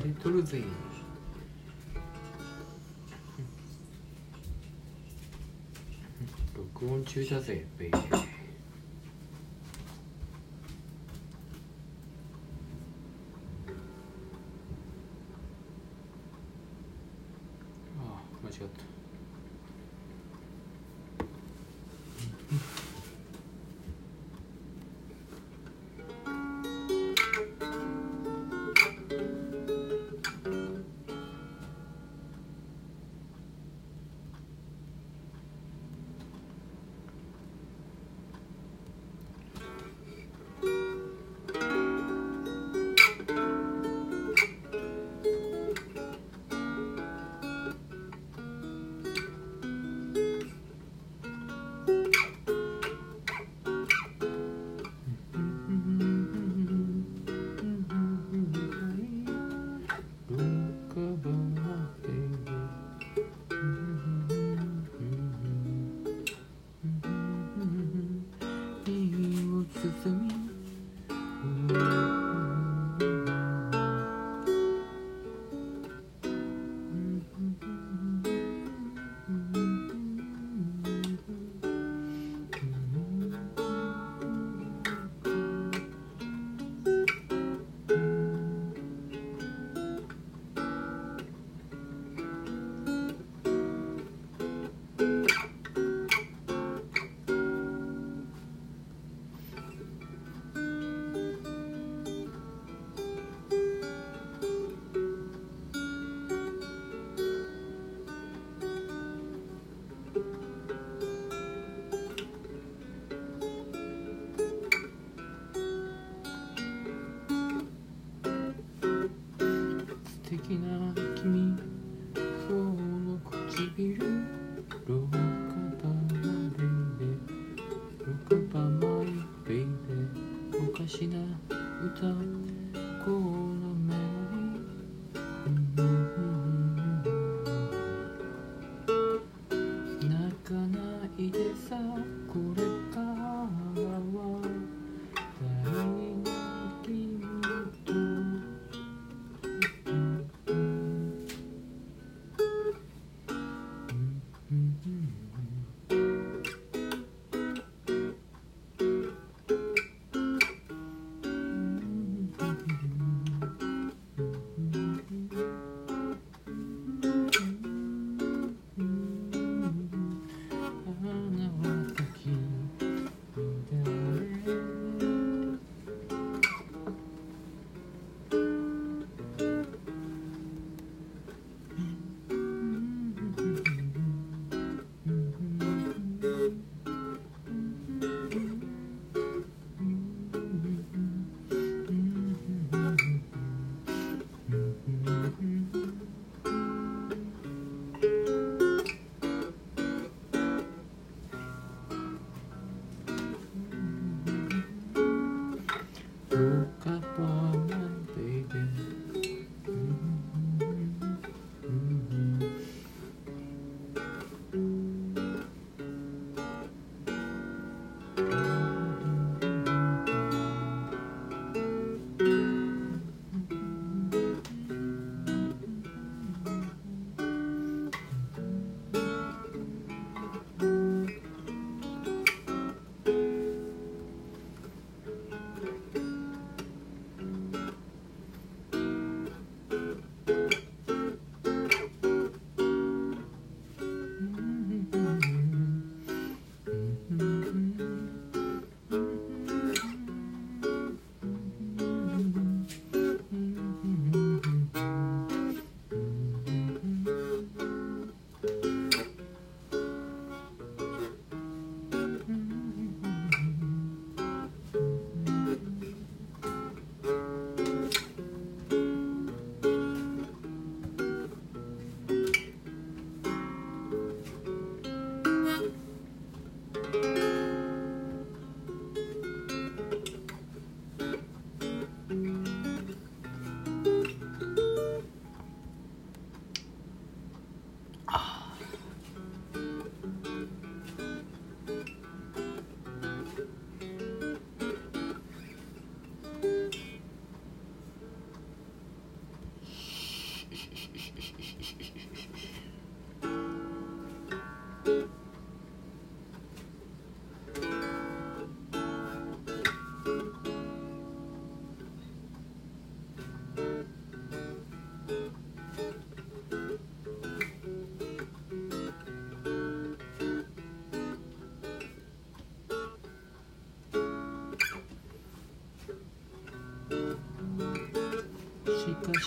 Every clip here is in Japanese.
で取るぜ録音中だぜ、ベイ。ああ、間違った。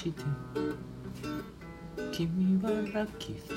して。君はラッキーさ。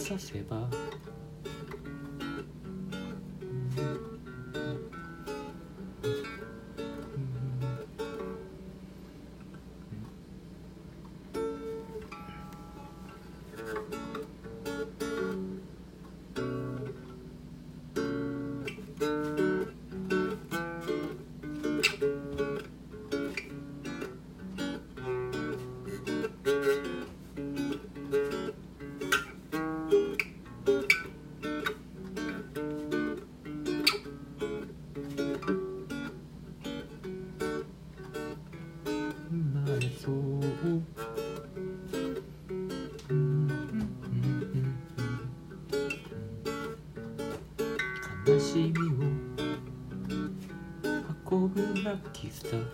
させばそう。悲しみを運ぶラッキースター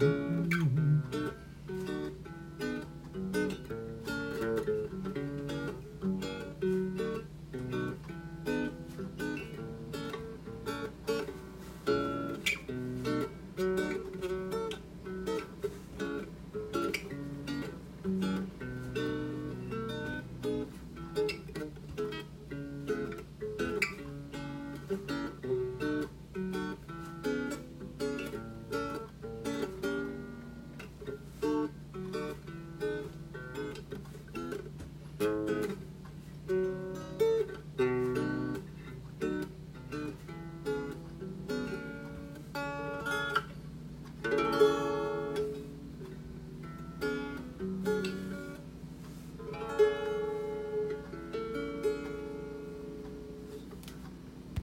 Thank you.